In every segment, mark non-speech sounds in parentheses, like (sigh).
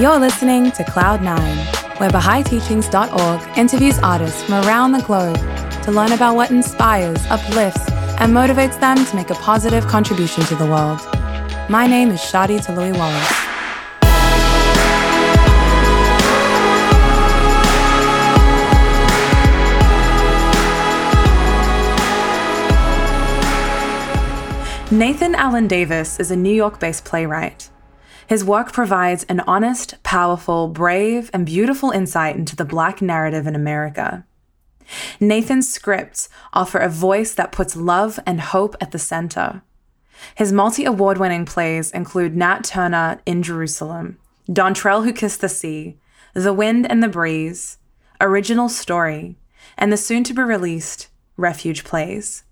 You're listening to Cloud9, where BahaiTeachings.org interviews artists from around the globe to learn about what inspires, uplifts, and motivates them to make a positive contribution to the world. My name is Shadi Toloui Wallace. Nathan Alan Davis is a New York based playwright. His work provides an honest, powerful, brave, and beautiful insight into the Black narrative in America. Nathan's scripts offer a voice that puts love and hope at the center. His multi award winning plays include Nat Turner in Jerusalem, Dontrelle Who Kissed the Sea, The Wind and the Breeze, Original Story, and the soon to be released Refuge Plays.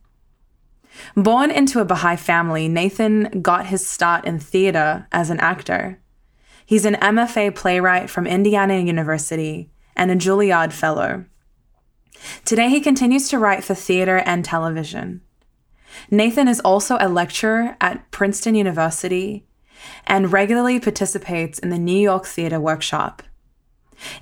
Born into a Baha'i family, Nathan got his start in theater as an actor. He's an MFA playwright from Indiana University and a Juilliard Fellow. Today, he continues to write for theater and television. Nathan is also a lecturer at Princeton University and regularly participates in the New York Theater Workshop.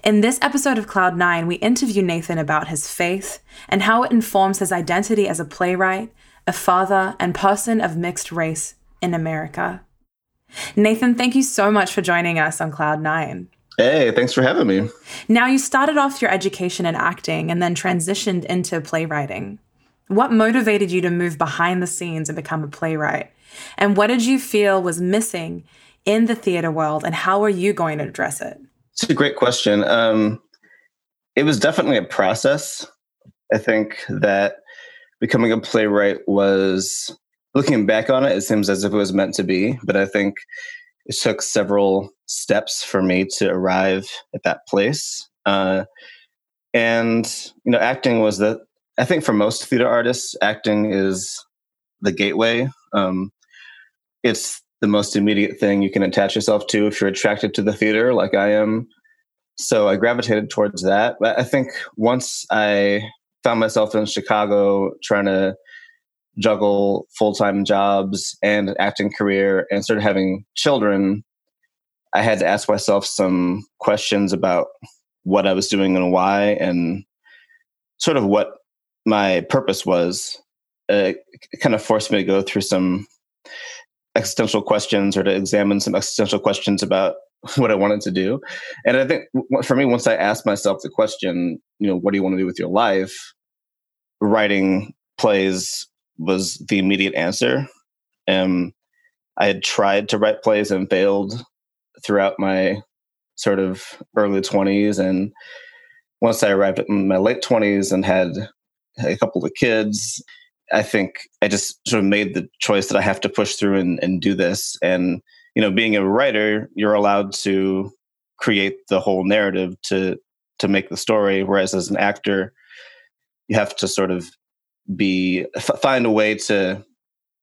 In this episode of Cloud9, we interview Nathan about his faith and how it informs his identity as a playwright a father, and person of mixed race in America. Nathan, thank you so much for joining us on Cloud9. Hey, thanks for having me. Now, you started off your education in acting and then transitioned into playwriting. What motivated you to move behind the scenes and become a playwright? And what did you feel was missing in the theater world, and how are you going to address it? It's a great question. Um, it was definitely a process. I think that becoming a playwright was looking back on it, it seems as if it was meant to be, but I think it took several steps for me to arrive at that place. Uh, and you know, acting was the I think for most theater artists, acting is the gateway. Um, it's the most immediate thing you can attach yourself to if you're attracted to the theater, like I am. So I gravitated towards that. But I think once I found myself in Chicago trying to juggle full time jobs and an acting career and started having children, I had to ask myself some questions about what I was doing and why, and sort of what my purpose was. Uh, it kind of forced me to go through some existential questions or to examine some existential questions about (laughs) what I wanted to do. And I think for me, once I asked myself the question, you know, what do you want to do with your life? Writing plays was the immediate answer. Um, I had tried to write plays and failed throughout my sort of early 20s. And once I arrived in my late 20s and had a couple of kids, I think I just sort of made the choice that I have to push through and, and do this. And, you know, being a writer, you're allowed to create the whole narrative to to make the story. Whereas as an actor, you have to sort of be f- find a way to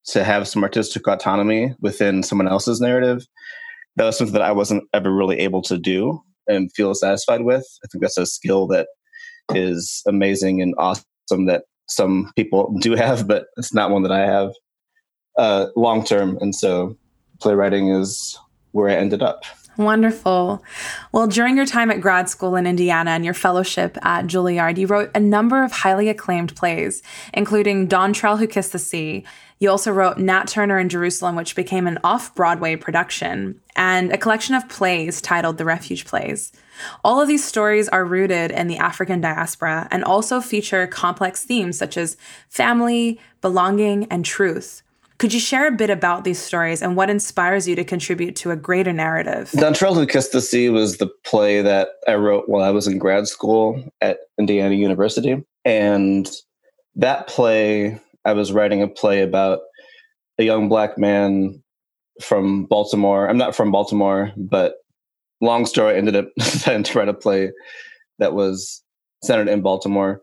to have some artistic autonomy within someone else's narrative. That was something that I wasn't ever really able to do and feel satisfied with. I think that's a skill that is amazing and awesome that some people do have, but it's not one that I have uh, long term. And so playwriting is where I ended up. Wonderful. Well, during your time at grad school in Indiana and your fellowship at Juilliard, you wrote a number of highly acclaimed plays, including Dontrelle Who Kissed the Sea. You also wrote Nat Turner in Jerusalem, which became an off Broadway production, and a collection of plays titled The Refuge Plays. All of these stories are rooted in the African diaspora and also feature complex themes such as family, belonging, and truth. Could you share a bit about these stories and what inspires you to contribute to a greater narrative? Dontrelle Who Kissed the Sea was the play that I wrote while I was in grad school at Indiana University. And that play, I was writing a play about a young black man from Baltimore. I'm not from Baltimore, but long story, I ended up (laughs) deciding to write a play that was centered in Baltimore.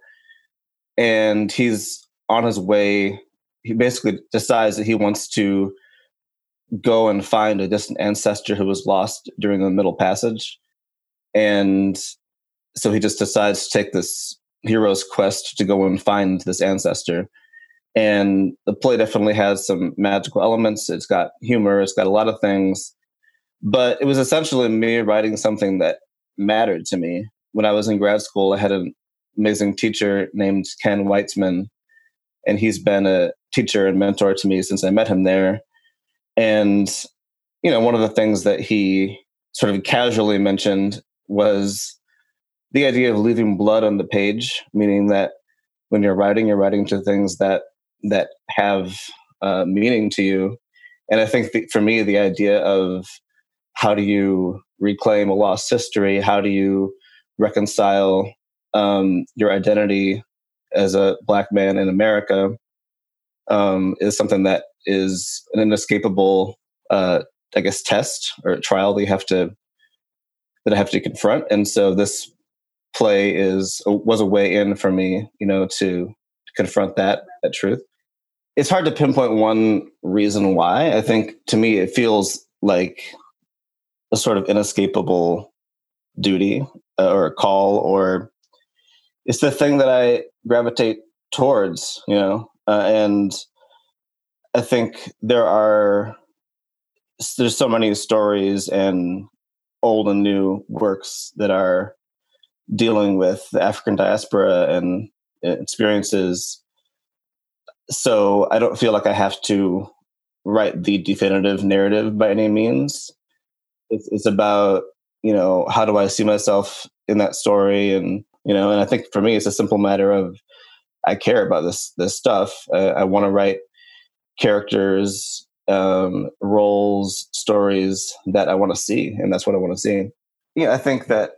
And he's on his way he basically decides that he wants to go and find a distant ancestor who was lost during the Middle Passage. And so he just decides to take this hero's quest to go and find this ancestor. And the play definitely has some magical elements. It's got humor, it's got a lot of things. but it was essentially me writing something that mattered to me. When I was in grad school, I had an amazing teacher named Ken Weitzman, and he's been a teacher and mentor to me since I met him there. And you know, one of the things that he sort of casually mentioned was the idea of leaving blood on the page, meaning that when you're writing, you're writing to things that that have uh, meaning to you. And I think the, for me, the idea of how do you reclaim a lost history? How do you reconcile um, your identity as a black man in America? Um, is something that is an inescapable, uh, I guess, test or trial that you have to that I have to confront. And so this play is was a way in for me, you know, to confront that that truth. It's hard to pinpoint one reason why. I think to me it feels like a sort of inescapable duty uh, or a call or it's the thing that I gravitate towards, you know. Uh, and I think there are there's so many stories and old and new works that are dealing with the African diaspora and experiences. So I don't feel like I have to write the definitive narrative by any means. It's, it's about you know how do I see myself in that story, and you know, and I think for me it's a simple matter of I care about this this stuff. I, I want to write characters, um, roles, stories that I want to see, and that's what I want to see. Yeah, I think that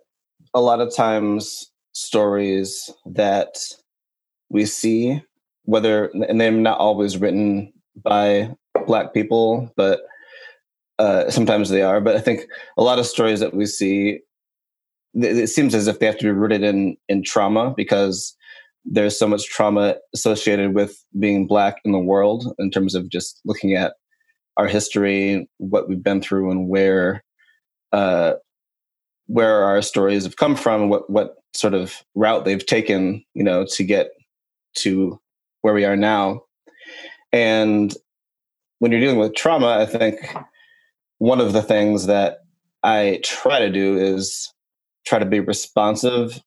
a lot of times stories that we see, whether and they're not always written by black people, but uh, sometimes they are. But I think a lot of stories that we see, it seems as if they have to be rooted in in trauma because there's so much trauma associated with being black in the world in terms of just looking at our history, what we've been through, and where uh, where our stories have come from, what what sort of route they've taken, you know, to get to where we are now. And when you're dealing with trauma, I think one of the things that I try to do is try to be responsive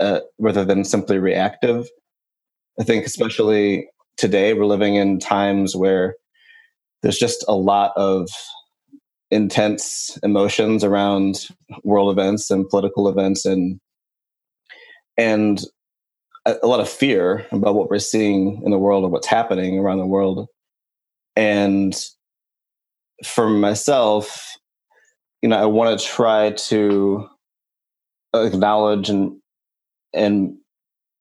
uh, rather than simply reactive. I think, especially today, we're living in times where there's just a lot of intense emotions around world events and political events and and a, lot of fear about what we're seeing in the world and what's happening around the world and for myself you know i want to try to acknowledge and and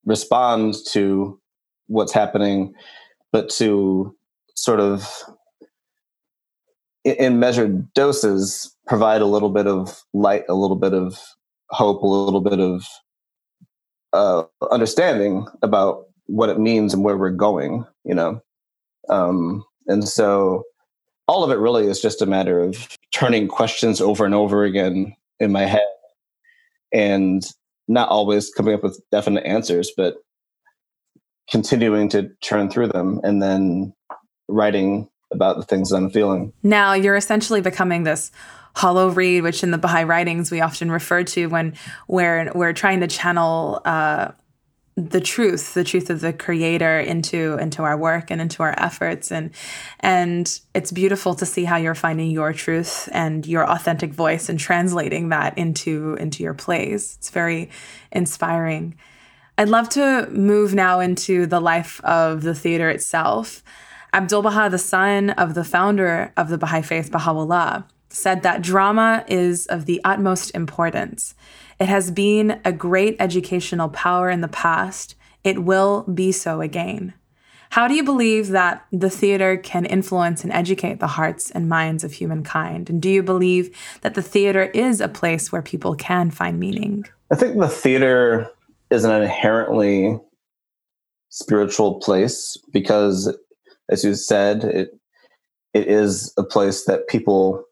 respond to what's happening but to sort of in measured doses provide a little bit of light a little bit of hope a little bit of uh, understanding about what it means and where we're going you know? Um, and so all of it really is just a matter of turning questions over and over again in my head and not always coming up with definite answers but continuing to churn through them and then writing about the things that I'm feeling. Now you're essentially becoming this hollow reed, which in the Baha'i writings we often refer to when we're we're trying to channel uh, the truth, the truth of the Creator into into our work and into our efforts, and and it's beautiful to see how you're finding your truth and your authentic voice and translating that into into your plays. It's very inspiring. I'd love to move now into the life of the theater itself. Abdul Baha, the son of the founder of the Baha'i Faith, Baha'u'llah, said that drama is of the utmost importance. It has been a great educational power in the past. It will be so again. How do you believe that the theater can influence and educate the hearts and minds of humankind? And do you believe that the theater is a place where people can find meaning? I think the theater is an inherently spiritual place because as you said, it it is a place that people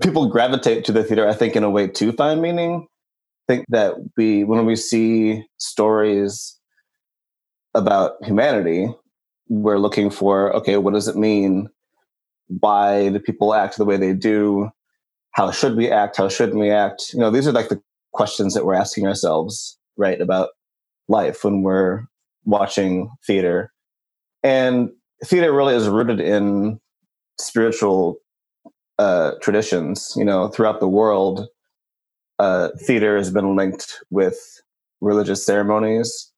people gravitate to the theater. I think in a way to find meaning. Think that we when we see stories about humanity, we're looking for okay, what does it mean? Why do people act the way they do? how should we act? How shouldn't we act? You know, these are like the questions that we're asking ourselves, right, about life when we're watching theater. And theater really is rooted in spiritual uh, traditions. You know, throughout the world, uh, theater has been linked with religious ceremonies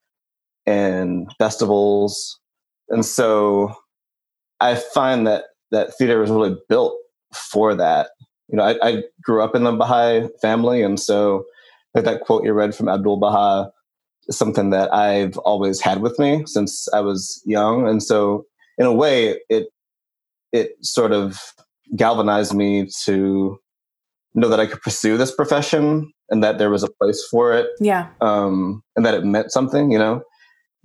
and festivals, and so I find that that theater was really built for that. You know, I, I grew up in the Baha'i family, and so like that quote you read from Abdul Baha is something that I've always had with me since I was young, and so in a way, it it sort of galvanized me to know that I could pursue this profession and that there was a place for it. Yeah. Um, and that it meant something, you know.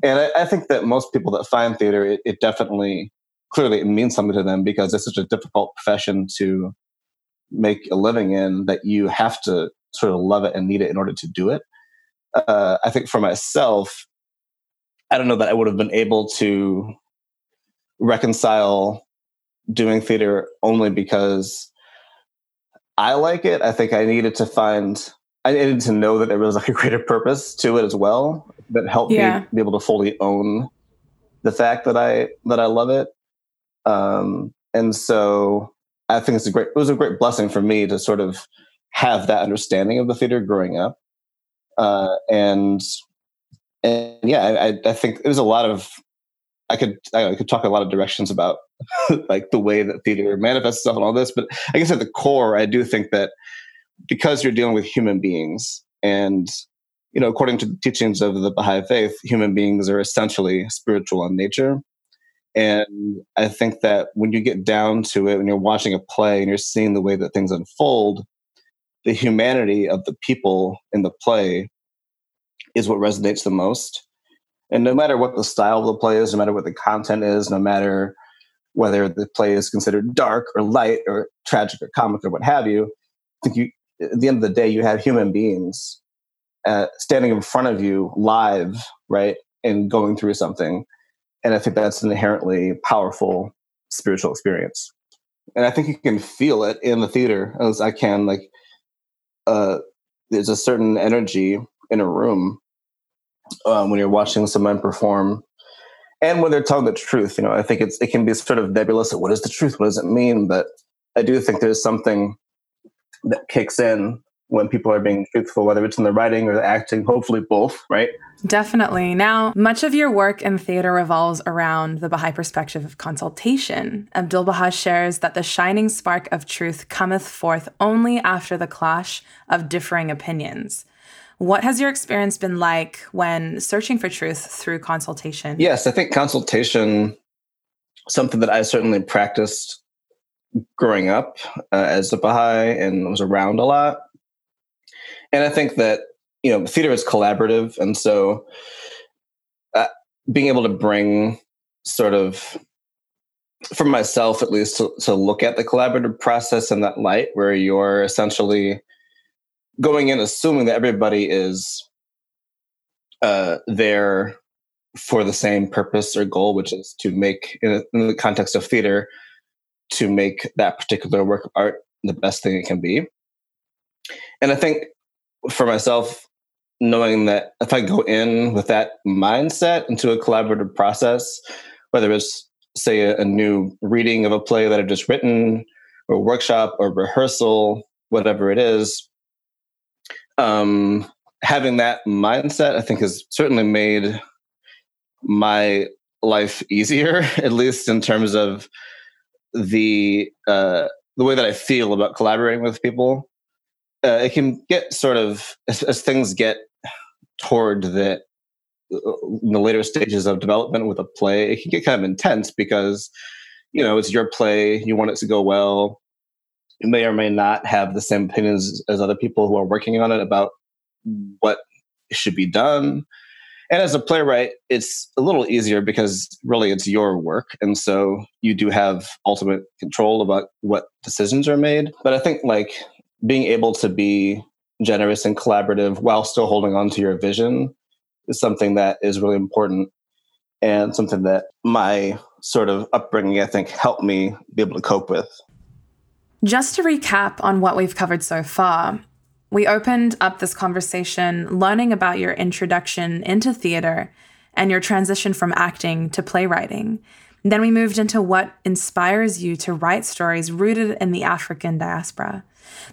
And I, I think that most people that find theater, it, it definitely clearly it means something to them because it's such a difficult profession to make a living in that you have to sort of love it and need it in order to do it. Uh, I think for myself, I don't know that I would have been able to reconcile doing theater only because I like it. I think I needed to find, I needed to know that there was like a greater purpose to it as well that helped yeah. me be able to fully own the fact that I that I love it. Um, and so I think it's a great, it was a great blessing for me to sort of have that understanding of the theater growing up. Uh, and, and yeah, I, I think it was a lot of, I could, I could talk a lot of directions about (laughs) like the way that theater manifests itself and all this, but I guess at the core, I do think that because you're dealing with human beings and you know, according to the teachings of the Baha'i faith, human beings are essentially spiritual in nature. And I think that when you get down to it, when you're watching a play and you're seeing the way that things unfold, the humanity of the people in the play is what resonates the most. And no matter what the style of the play is, no matter what the content is, no matter whether the play is considered dark or light or tragic or comic or what have you, I think you, at the end of the day, you have human beings uh, standing in front of you live, right, and going through something and I think that's an inherently powerful spiritual experience. And I think you can feel it in the theater as I can like uh there's a certain energy in a room um, when you're watching someone perform and when they're telling the truth you know i think it's it can be sort of nebulous what is the truth what does it mean but i do think there's something that kicks in when people are being truthful, whether it's in the writing or the acting, hopefully both, right? Definitely. Now, much of your work in theater revolves around the Baha'i perspective of consultation. Abdul Baha shares that the shining spark of truth cometh forth only after the clash of differing opinions. What has your experience been like when searching for truth through consultation? Yes, I think consultation, something that I certainly practiced growing up uh, as a Baha'i and was around a lot and I think that you know theater is collaborative, and so uh, being able to bring sort of for myself at least to, to look at the collaborative process in that light where you're essentially going in assuming that everybody is uh, there for the same purpose or goal, which is to make, in, a, in, the context of theater, to make that particular work of art the best thing it can be. And I think for myself, knowing that if I go in with that mindset into a collaborative process, whether it's say a, a new reading of a play that I've just written, or workshop, or rehearsal, whatever it is, um, having that mindset, I think, has certainly made my life easier, (laughs) at least in terms of the uh, the way that I feel about collaborating with people uh, it can get sort of as, as things get toward the the later stages of development with a play, it can get kind of intense because you know it's your play, you want it to go well. May or may not have the same opinions as other people who are working on it about what should be done. And as a playwright, it's a little easier because really it's your work. And so you do have ultimate control about what decisions are made. But I think like being able to be generous and collaborative while still holding on to your vision is something that is really important and something that my sort of upbringing, I think, helped me be able to cope with. Just to recap on what we've covered so far, we opened up this conversation learning about your introduction into theater and your transition from acting to playwriting. Then we moved into what inspires you to write stories rooted in the African diaspora.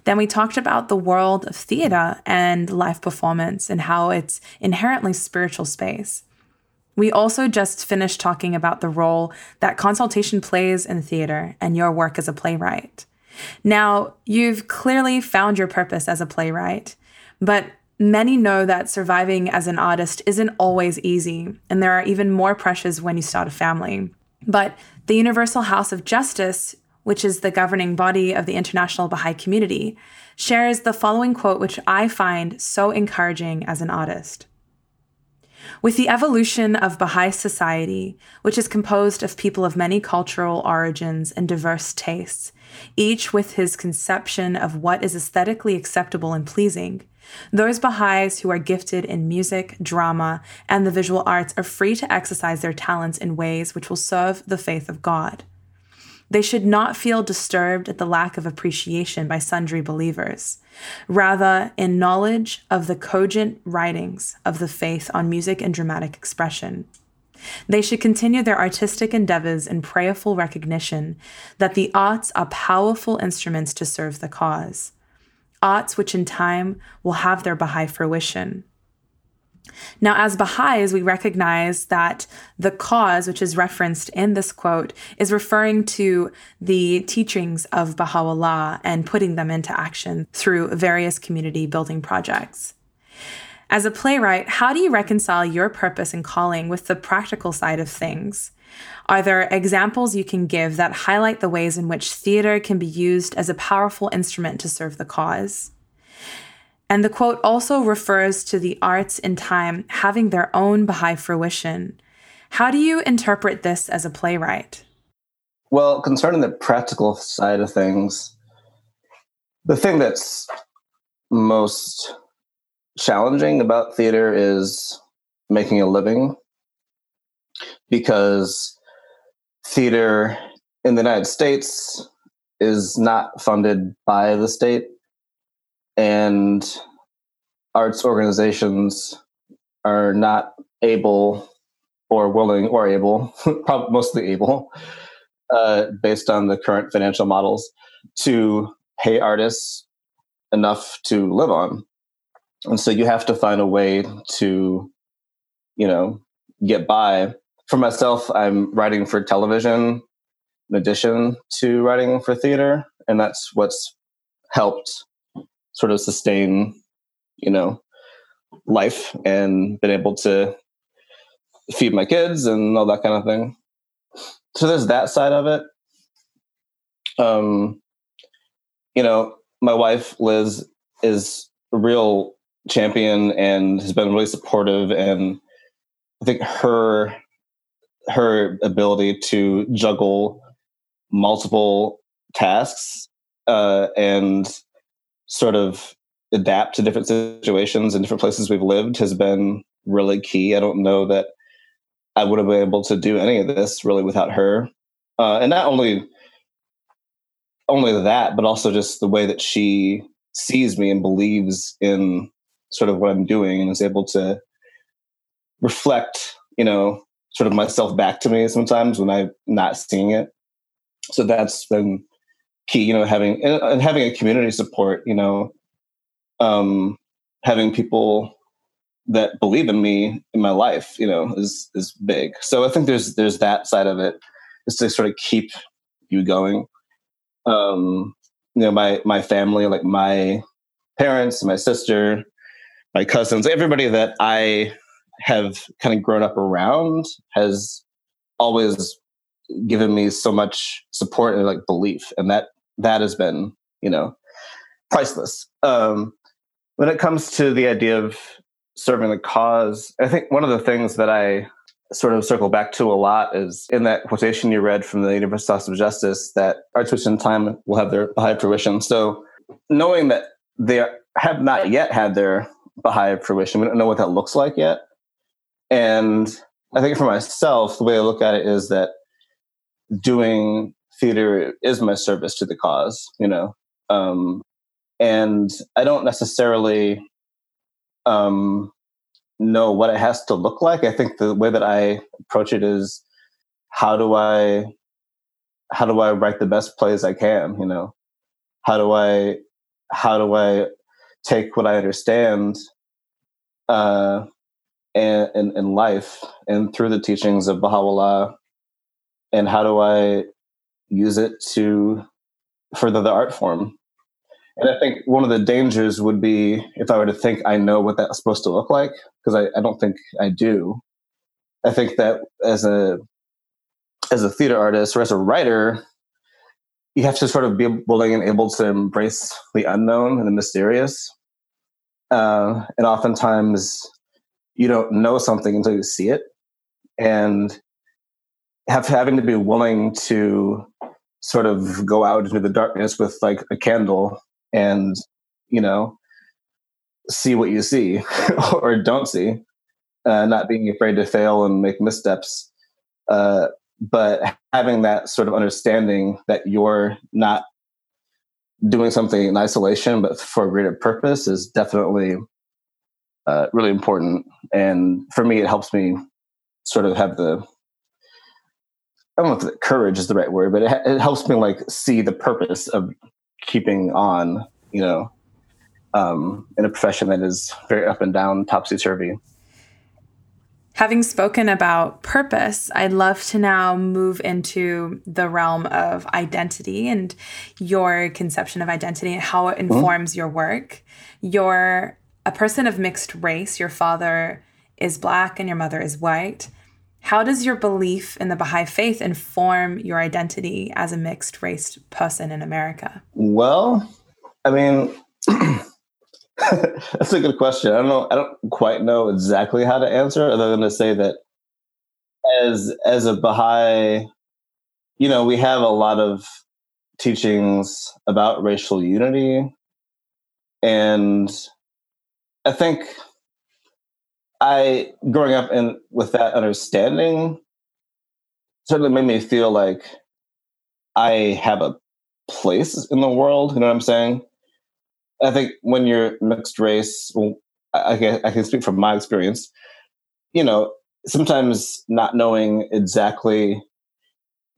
Then we talked about the world of theater and live performance and how it's inherently spiritual space. We also just finished talking about the role that consultation plays in theater and your work as a playwright. Now, you've clearly found your purpose as a playwright, but many know that surviving as an artist isn't always easy, and there are even more pressures when you start a family. But the Universal House of Justice, which is the governing body of the international Baha'i community, shares the following quote, which I find so encouraging as an artist. With the evolution of Baha'i society, which is composed of people of many cultural origins and diverse tastes, each with his conception of what is aesthetically acceptable and pleasing. Those Baha'is who are gifted in music, drama, and the visual arts are free to exercise their talents in ways which will serve the faith of God. They should not feel disturbed at the lack of appreciation by sundry believers. Rather, in knowledge of the cogent writings of the faith on music and dramatic expression, they should continue their artistic endeavors in prayerful recognition that the arts are powerful instruments to serve the cause, arts which in time will have their Baha'i fruition. Now, as Baha'is, we recognize that the cause, which is referenced in this quote, is referring to the teachings of Baha'u'llah and putting them into action through various community building projects. As a playwright, how do you reconcile your purpose and calling with the practical side of things? Are there examples you can give that highlight the ways in which theater can be used as a powerful instrument to serve the cause? And the quote also refers to the arts in time having their own Baha'i fruition. How do you interpret this as a playwright? Well, concerning the practical side of things, the thing that's most challenging about theater is making a living because theater in the United States is not funded by the state and arts organizations are not able or willing or able, (laughs) probably mostly able, uh, based on the current financial models, to pay artists enough to live on and so you have to find a way to you know get by. For myself i'm writing for television in addition to writing for theater and that's what's helped sort of sustain you know life and been able to feed my kids and all that kind of thing. So there's that side of it. Um you know my wife liz is a real champion and has been really supportive. And i think her her ability to juggle multiple tasks uh, and sort of adapt to different situations and different places we've lived has been really key. I don't know that i would have been able to do any of this really without her. Uh, and not only only that but also just the way that she sees me and believes in sort of what I'm doing and is able to reflect, you know, sort of myself back to me sometimes when I'm not seeing it. So that's been key, you know, having and having a community support, you know, um, having people that believe in me in my life, you know, is is big. So I think there's there's that side of it, is to sort of keep you going. Um, you know, my my family, like my parents, my sister, my cousins, everybody that I have kind of grown up around has always given me so much support and like belief, and that that has been you know priceless. Um, when it comes to the idea of serving the cause, I think one of the things that I sort of circle back to a lot is in that quotation you read from the Universal House of Justice that arts which in time will have their high fruition. So knowing that they have not yet had their Baha'i fruition. We don't know what that looks like yet. And I think for myself, the way I look at it is that doing theater is my service to the cause, you know. Um, and I don't necessarily um, know what it has to look like. I think the way that I approach it is how do I how do I write the best plays I can, you know? How do I how do I take what I understand uh, in, in, in life and through the teachings of Baha'u'llah, and how do I use it to further the art form? And I think one of the dangers would be if I were to think I know what that's supposed to look like, because I, I don't think I do. I think that as a as a theater artist or as a writer, you have to sort of be willing and able to embrace the unknown and the mysterious. Uh, and oftentimes, you don't know something until you see it, and have having to be willing to sort of go out into the darkness with like a candle and you know see what you see (laughs) or don't see uh, not being afraid to fail and make missteps uh, but having that sort of understanding that you're not doing something in isolation but for a greater purpose is definitely uh, really important and for me it helps me sort of have the I don't know if courage is the right word, but it, it helps me like see the purpose of keeping on, you know, um, in a profession that is very up and down, topsy turvy. Having spoken about purpose, I'd love to now move into the realm of identity and your conception of identity and how it mm-hmm. informs mm-hmm. your work. You're a person of mixed race. Your father is black and your mother is white. How does your belief in the Baha'i faith inform your identity as a mixed race person in America? Well, I mean, (clears throat) (laughs) that's a good question. I don't know. I don't quite know exactly how to answer, other than to say that as as a Baha'i, you know, we have a lot of teachings about racial unity, and I think I growing up and with that understanding certainly made me feel like I have a place in the world. You know what I'm saying? I think when you're mixed race, I, can, I can speak from my experience. You know, sometimes not knowing exactly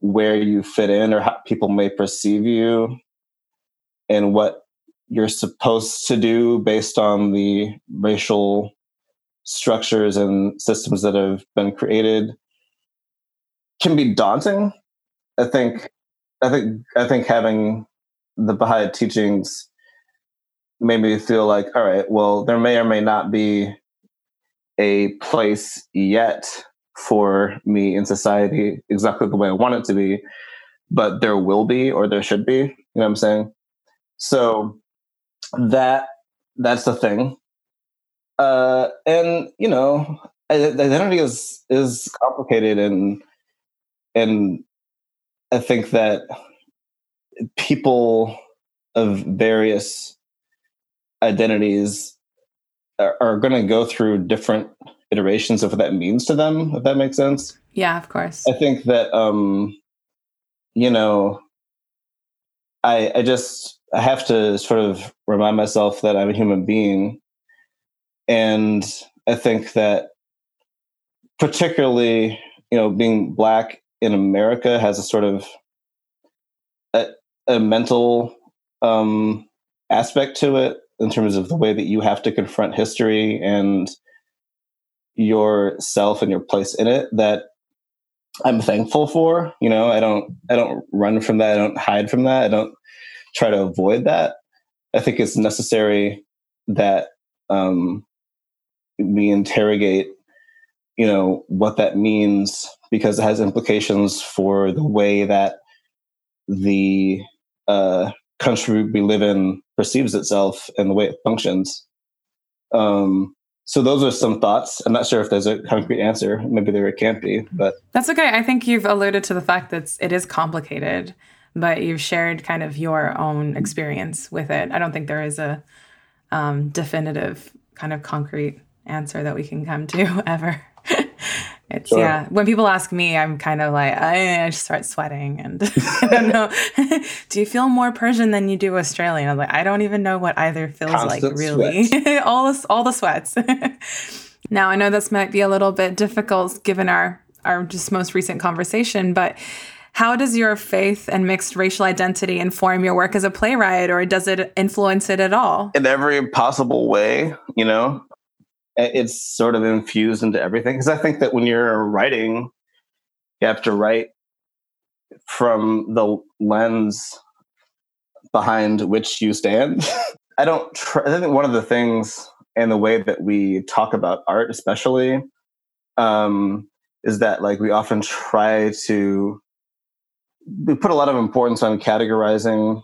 where you fit in or how people may perceive you and what you're supposed to do based on the racial structures and systems that have been created can be daunting. I think I think I think having the Baha'i teachings made me feel like, all right, well, there may or may not be a place yet for me in society exactly the way I want it to be, but there will be or there should be. You know what I'm saying? So that that's the thing. Uh, and you know, identity is is complicated, and and I think that people of various identities are, are going to go through different iterations of what that means to them. If that makes sense. Yeah, of course. I think that um, you know, I I just I have to sort of remind myself that I'm a human being and I think that particularly, you know, being black in America has a sort of a, a mental um, aspect to it in terms of the way that you have to confront history and yourself and your place in it that I'm thankful for. You know, I don't I don't run from that. I don't hide from that. I don't try to avoid that. I think it's necessary that um, we interrogate you know what that means because it has implications for the way that the uh, country we live in perceives itself and the way it functions. Um, so those are some thoughts. I'm not sure if there's a concrete answer. Maybe there can't be but that's okay. I think you've alluded to the fact that it is complicated but you've shared kind of your own experience with it. I don't think there is a um, definitive kind of concrete answer that we can come to (laughs) ever. It's sure. yeah. When people ask me, I'm kind of like I, I start sweating, and (laughs) I don't know. (laughs) do you feel more Persian than you do Australian? I'm like, I don't even know what either feels Constant like. Really, (laughs) all the, all the sweats. now I know this might be a little bit difficult given our our just most recent conversation, but how does your faith and mixed racial identity inform your work as a playwright, or does it influence it at all? In every possible way, you know, it's sort of infused into everything. Because I think that when you're writing, you have to write from the lens behind which you stand. (laughs) I don't. Try, I think one of the things and the way that we talk about art, especially, um, is that like we often try to we put a lot of importance on categorizing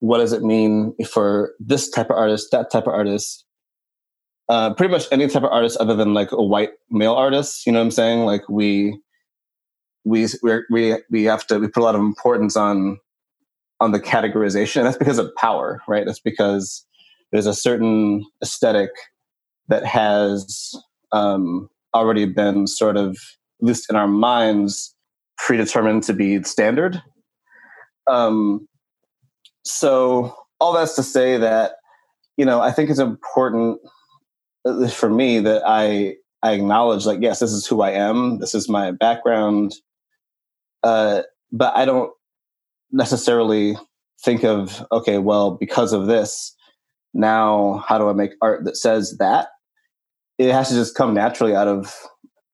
what does it mean for this type of artist, that type of artist, uh, pretty much any type of artist other than like a white male artist. You know what I'm saying? Like we we we we have to we put a lot of importance on on the categorization. And that's because of power, right? That's because there's a certain aesthetic that has um, already been sort of, at least in our minds, predetermined to be standard. Um, so all that's to say that you know I think it's important for me that I I acknowledge like yes this is who I am. This is my background, uh, but I don't necessarily think of okay well because of this now how do I make art that says that? It has to just come naturally out of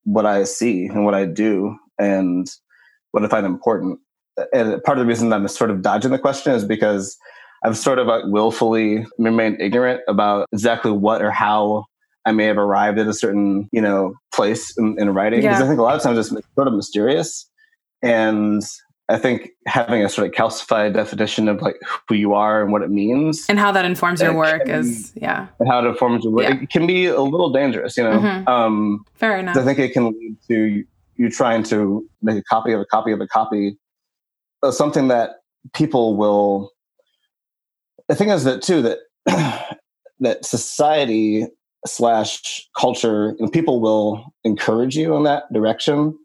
what I see and what I do and what I find important. And part of the reason I'm sort of dodging the question is because I've sort of like willfully remained ignorant about exactly what or how I may have arrived at a certain, you know, place in, in writing. Because yeah. I think a lot of times it's sort of mysterious. And I think having a sort of calcified definition of like who you are and what it means and how that informs your work is yeah and how it informs your work yeah. it can be a little dangerous you know mm-hmm. um fair enough i think it can lead to you trying to make a copy of a copy of a copy of something that people will the thing is that too that (clears throat) that society slash culture and people will encourage you in that direction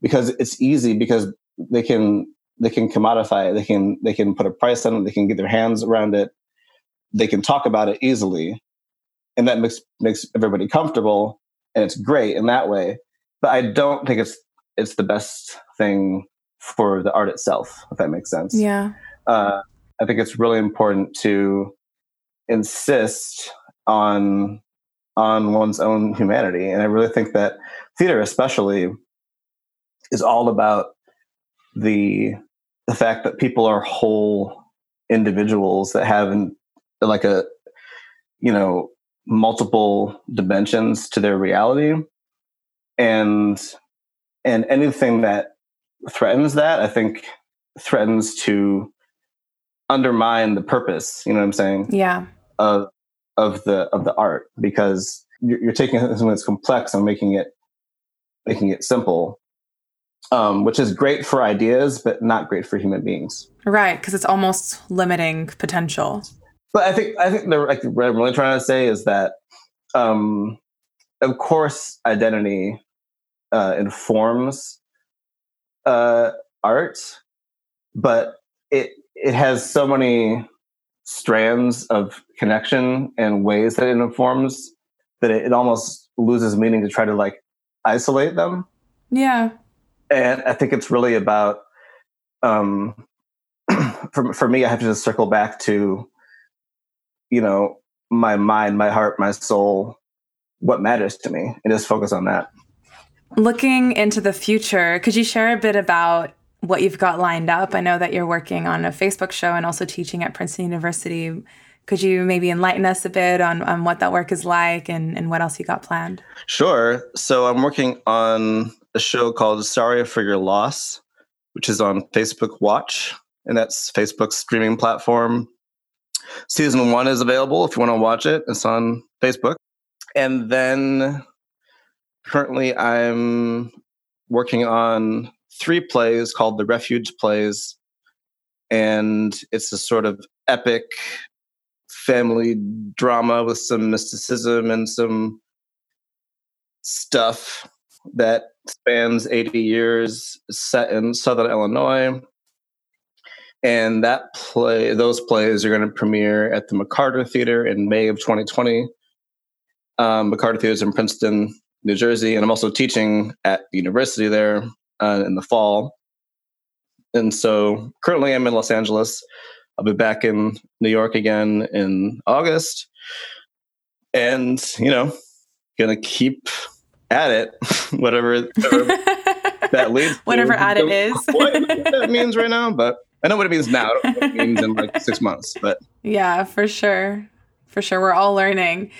because it's easy because they can they can commodify it. They can they can put a price on it. They can get their hands around it. They can talk about it easily. And that makes makes everybody comfortable and it's great in that way. But I don't think it's it's the best thing for the art itself, if that makes sense. Yeah. Uh, I think it's really important to insist on on one's own humanity, and I really think that theater, especially, is all about the the fact that people are whole individuals that have an, like a you know multiple dimensions to their reality. And and anything that threatens that i think threatens to undermine the purpose you know what i'm saying? Yeah. Of of the of the art because you're, you're taking something that's complex and making it making it simple um, which is great for ideas but not great for human beings. Right because it's almost limiting potential. But i think i think the like, what i'm really trying to say is that um, of course identity uh, informs uh, art, but it it has so many strands of connection and ways that it informs that it, it almost loses meaning to try to like isolate them. Yeah, and I think it's really about um, (clears throat) for for me. I have to just circle back to you know my mind, my heart, my soul, what matters to me, and just focus on that. Looking into the future, could you share a bit about what you've got lined up? I know that you're working on a Facebook show and also teaching at Princeton University. Could you maybe enlighten us a bit on, on what that work is like and, and what else you got planned? Sure. So I'm working on a show called Sorry for Your Loss, which is on Facebook Watch, and that's Facebook's streaming platform. Season one is available if you want to watch it. It's on Facebook. And then currently I'm working on three plays called the Refuge Plays. And it's a sort of epic family drama with some mysticism and some stuff that spans 80 years, set in Southern Illinois. And that play, those plays are going to premiere at the McCarter Theater in May of 2020. Um, McCarter Theater is in Princeton, New Jersey, and I'm also teaching at the university there uh, in the fall. And so currently I'm in Los Angeles. I'll be back in New York again in August. And, you know, gonna keep at it, (laughs) whatever, whatever (laughs) that leads Whatever to. at it is. what that means right now, but I know what it means now. I don't know what it means in like six months, but (laughs) Yeah, for sure. For sure. We're all learning.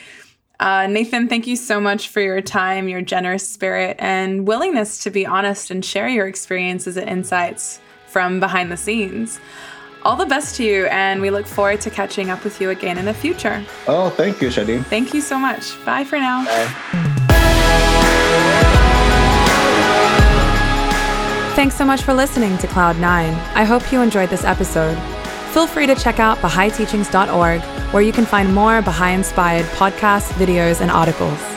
Uh, Nathan, thank you so much for your time, your generous spirit, and willingness to be honest and share your experiences and insights from behind the scenes. All the best to you, and we look forward to catching up with you again in the future. oh, thank you, Shadi. Thank you so much. Bye for now. Bye. Thanks so much for listening to Cloud9. I hope you enjoyed this episode. Feel free to check out BahaiTeachings.org, where you can find more Baha'i inspired podcasts, videos, and articles.